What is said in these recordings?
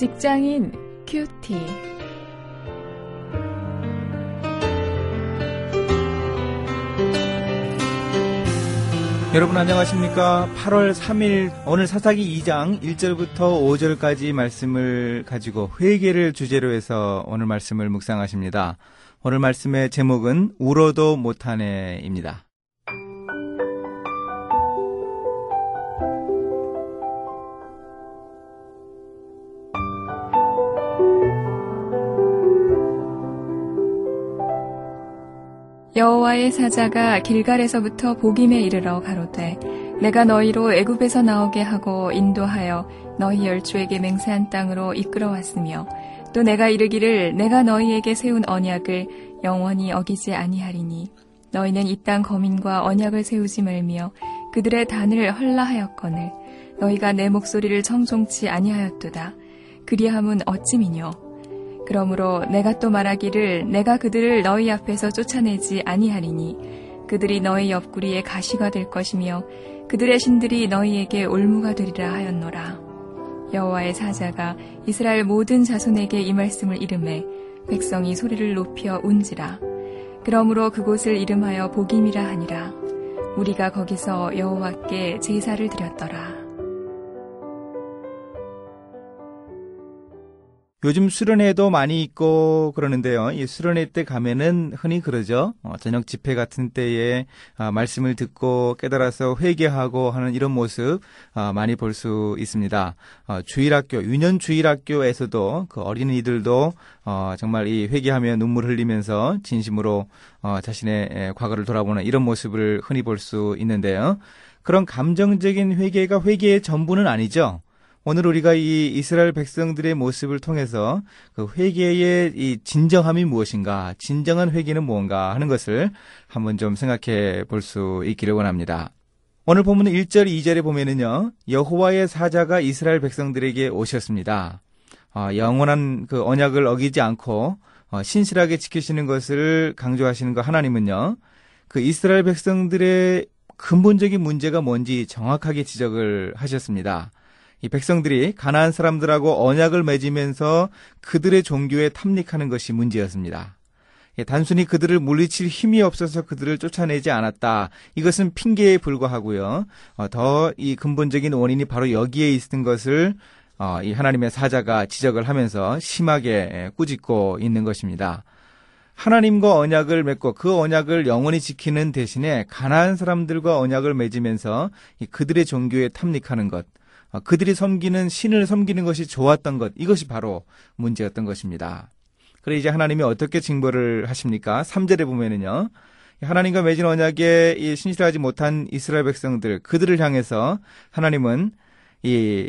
직장인 큐티. 여러분 안녕하십니까? 8월 3일 오늘 사사기 2장 1절부터 5절까지 말씀을 가지고 회개를 주제로 해서 오늘 말씀을 묵상하십니다. 오늘 말씀의 제목은 울어도 못하네입니다. 여호와의 사자가 길갈에서부터 복임에 이르러 가로되 내가 너희로 애굽에서 나오게 하고 인도하여 너희 열주에게 맹세한 땅으로 이끌어왔으며 또 내가 이르기를 내가 너희에게 세운 언약을 영원히 어기지 아니하리니 너희는 이 땅 거민과 언약을 세우지 말며 그들의 단을 헐라하였거늘 너희가 내 목소리를 청종치 아니하였도다. 그리함은 어찌미뇨 그러므로 내가 또 말하기를 내가 그들을 너희 앞에서 쫓아내지 아니하리니 그들이 너희 옆구리에 가시가 될 것이며 그들의 신들이 너희에게 올무가 되리라 하였노라. 여호와의 사자가 이스라엘 모든 자손에게 이 말씀을 이름해 백성이 소리를 높여 운지라. 그러므로 그곳을 이름하여 복임이라 하니라. 우리가 거기서 여호와께 제사를 드렸더라. 요즘 수련회도 많이 있고 그러는데요. 이 수련회 때 가면은 흔히 그러죠. 어, 저녁 집회 같은 때에 아, 말씀을 듣고 깨달아서 회개하고 하는 이런 모습 아, 많이 볼 수 있습니다. 어, 주일학교, 유년 주일학교에서도 그 어린이들도 어, 정말 이 회개하며 눈물 흘리면서 진심으로 어, 자신의 과거를 돌아보는 이런 모습을 흔히 볼 수 있는데요. 그런 감정적인 회개가 회개의 전부는 아니죠. 오늘 우리가 이 이스라엘 백성들의 모습을 통해서 그 회개의 이 진정함이 무엇인가, 진정한 회개는 무언가 하는 것을 한번 좀 생각해 볼 수 있기를 원합니다. 오늘 본문 1절, 2절에 보면은요, 여호와의 사자가 이스라엘 백성들에게 오셨습니다. 어, 영원한 그 언약을 어기지 않고 어, 신실하게 지키시는 것을 강조하시는 거 하나님은요, 그 이스라엘 백성들의 근본적인 문제가 뭔지 정확하게 지적을 하셨습니다. 이 백성들이 가나안 사람들하고 언약을 맺으면서 그들의 종교에 탐닉하는 것이 문제였습니다. 예, 단순히 그들을 물리칠 힘이 없어서 그들을 쫓아내지 않았다. 이것은 핑계에 불과하고요. 어, 더이 근본적인 원인이 바로 여기에 있는 것을 어, 이 하나님의 사자가 지적을 하면서 심하게 예, 꾸짖고 있는 것입니다. 하나님과 언약을 맺고 그 언약을 영원히 지키는 대신에 가나안 사람들과 언약을 맺으면서 그들의 종교에 탐닉하는 것, 어, 그들이 섬기는 신을 섬기는 것이 좋았던 것, 이것이 바로 문제였던 것입니다. 그래 이제 하나님이 어떻게 징벌을 하십니까? 3절에 보면은요. 하나님과 맺은 언약에 이 신실하지 못한 이스라엘 백성들 그들을 향해서 하나님은 이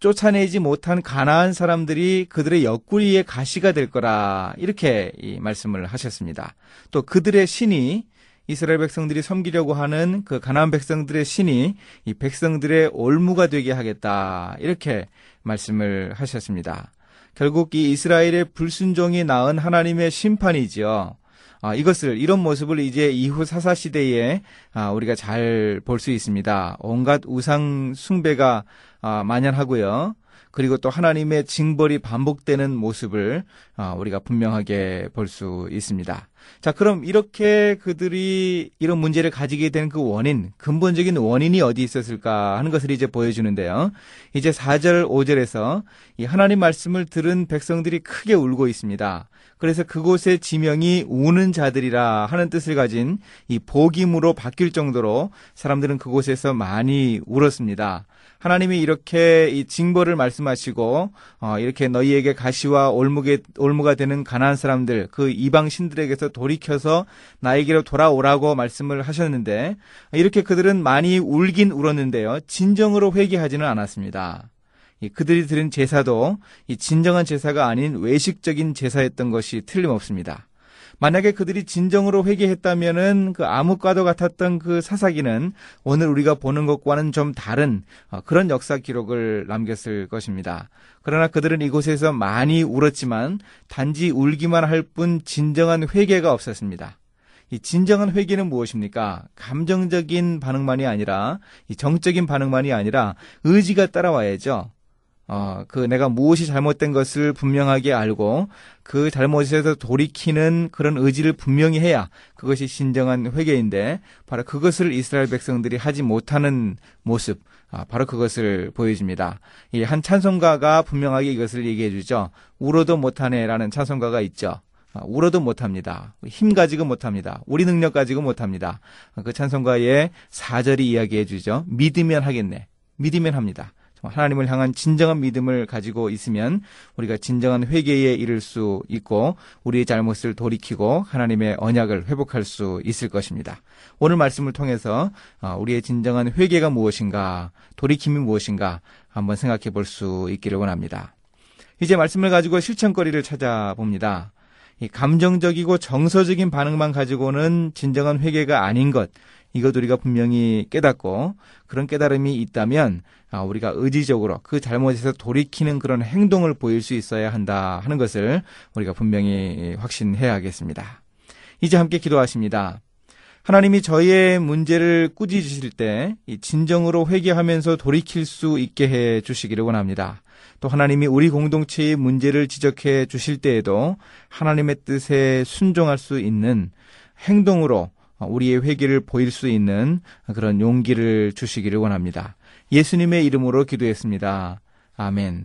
쫓아내지 못한 가나안 사람들이 그들의 옆구리에 가시가 될 거라 이렇게 이 말씀을 하셨습니다. 또 그들의 신이 이스라엘 백성들이 섬기려고 하는 그 가나안 백성들의 신이 이 백성들의 올무가 되게 하겠다. 이렇게 말씀을 하셨습니다. 결국 이 이스라엘의 불순종이 낳은 하나님의 심판이지요. 아, 이것을 이런 모습을 이제 이후 사사 시대에 아, 우리가 잘 볼 수 있습니다. 온갖 우상 숭배가 아, 만연하고요. 그리고 또 하나님의 징벌이 반복되는 모습을 아, 우리가 분명하게 볼 수 있습니다. 자, 그럼 이렇게 그들이 이런 문제를 가지게 된 그 원인, 근본적인 원인이 어디 있었을까 하는 것을 이제 보여주는데요. 이제 4절, 5절에서 이 하나님 말씀을 들은 백성들이 크게 울고 있습니다. 그래서 그곳의 지명이 우는 자들이라 하는 뜻을 가진 이 복임으로 바뀔 정도로 사람들은 그곳에서 많이 울었습니다. 하나님이 이렇게 이 징벌을 말씀하시고 어, 이렇게 너희에게 가시와 올무게 올무가 되는 가난한 사람들 그 이방 신들에게서 돌이켜서 나에게로 돌아오라고 말씀을 하셨는데 이렇게 그들은 많이 울긴 울었는데요. 진정으로 회개하지는 않았습니다. 그들이 드린 제사도 이 진정한 제사가 아닌 외식적인 제사였던 것이 틀림없습니다. 만약에 그들이 진정으로 회개했다면은 그 암흑과도 같았던 그 사사기는 오늘 우리가 보는 것과는 좀 다른 어, 그런 역사 기록을 남겼을 것입니다. 그러나 그들은 이곳에서 많이 울었지만 단지 울기만 할 뿐 진정한 회개가 없었습니다. 이 진정한 회개는 무엇입니까? 감정적인 반응만이 아니라 이 정적인 반응만이 아니라 의지가 따라와야죠. 어, 그 내가 무엇이 잘못된 것을 분명하게 알고 그 잘못에서 돌이키는 그런 의지를 분명히 해야 그것이 진정한 회개인데 바로 그것을 이스라엘 백성들이 하지 못하는 모습, 아, 바로 그것을 보여줍니다. 이 한 찬송가가 분명하게 이것을 얘기해 주죠. 울어도 못하네라는 찬송가가 있죠. 아, 울어도 못합니다. 힘 가지고 못합니다. 우리 능력 가지고 못합니다. 그 찬송가의 4절이 이야기해 주죠. 믿으면 하겠네. 믿으면 합니다. 하나님을 향한 진정한 믿음을 가지고 있으면 우리가 진정한 회개에 이를 수 있고 우리의 잘못을 돌이키고 하나님의 언약을 회복할 수 있을 것입니다. 오늘 말씀을 통해서 어, 우리의 진정한 회개가 무엇인가, 돌이킴이 무엇인가 한번 생각해 볼 수 있기를 원합니다. 이제 말씀을 가지고 실천거리를 찾아봅니다. 감정적이고 정서적인 반응만 가지고는 진정한 회개가 아닌 것, 이것 우리가 분명히 깨닫고 그런 깨달음이 있다면 아, 우리가 의지적으로 그 잘못에서 돌이키는 그런 행동을 보일 수 있어야 한다 하는 것을 우리가 분명히 확신해야겠습니다. 이제 함께 기도하십니다. 하나님이 저희의 문제를 꾸짖으실 때 진정으로 회개하면서 돌이킬 수 있게 해 주시기를 원합니다. 또 하나님이 우리 공동체의 문제를 지적해 주실 때에도 하나님의 뜻에 순종할 수 있는 행동으로 우리의 회개를 보일 수 있는 그런 용기를 주시기를 원합니다. 예수님의 이름으로 기도했습니다. 아멘.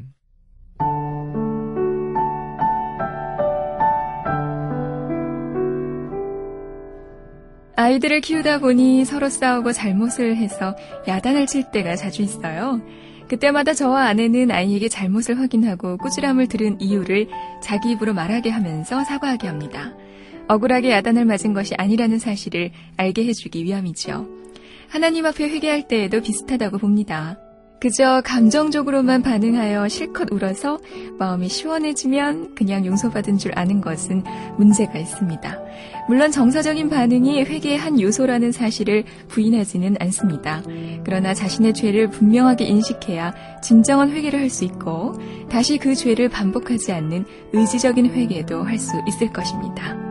아이들을 키우다 보니 서로 싸우고 잘못을 해서 야단을 칠 때가 자주 있어요. 그때마다 저와 아내는 아이에게 잘못을 확인하고 꾸지람을 들은 이유를 자기 입으로 말하게 하면서 사과하게 합니다. 억울하게 야단을 맞은 것이 아니라는 사실을 알게 해주기 위함이지요. 하나님 앞에 회개할 때에도 비슷하다고 봅니다. 그저 감정적으로만 반응하여 실컷 울어서 마음이 시원해지면 그냥 용서받은 줄 아는 것은 문제가 있습니다. 물론 정서적인 반응이 회개의 한 요소라는 사실을 부인하지는 않습니다. 그러나 자신의 죄를 분명하게 인식해야 진정한 회개를 할 수 있고 다시 그 죄를 반복하지 않는 의지적인 회개도 할 수 있을 것입니다.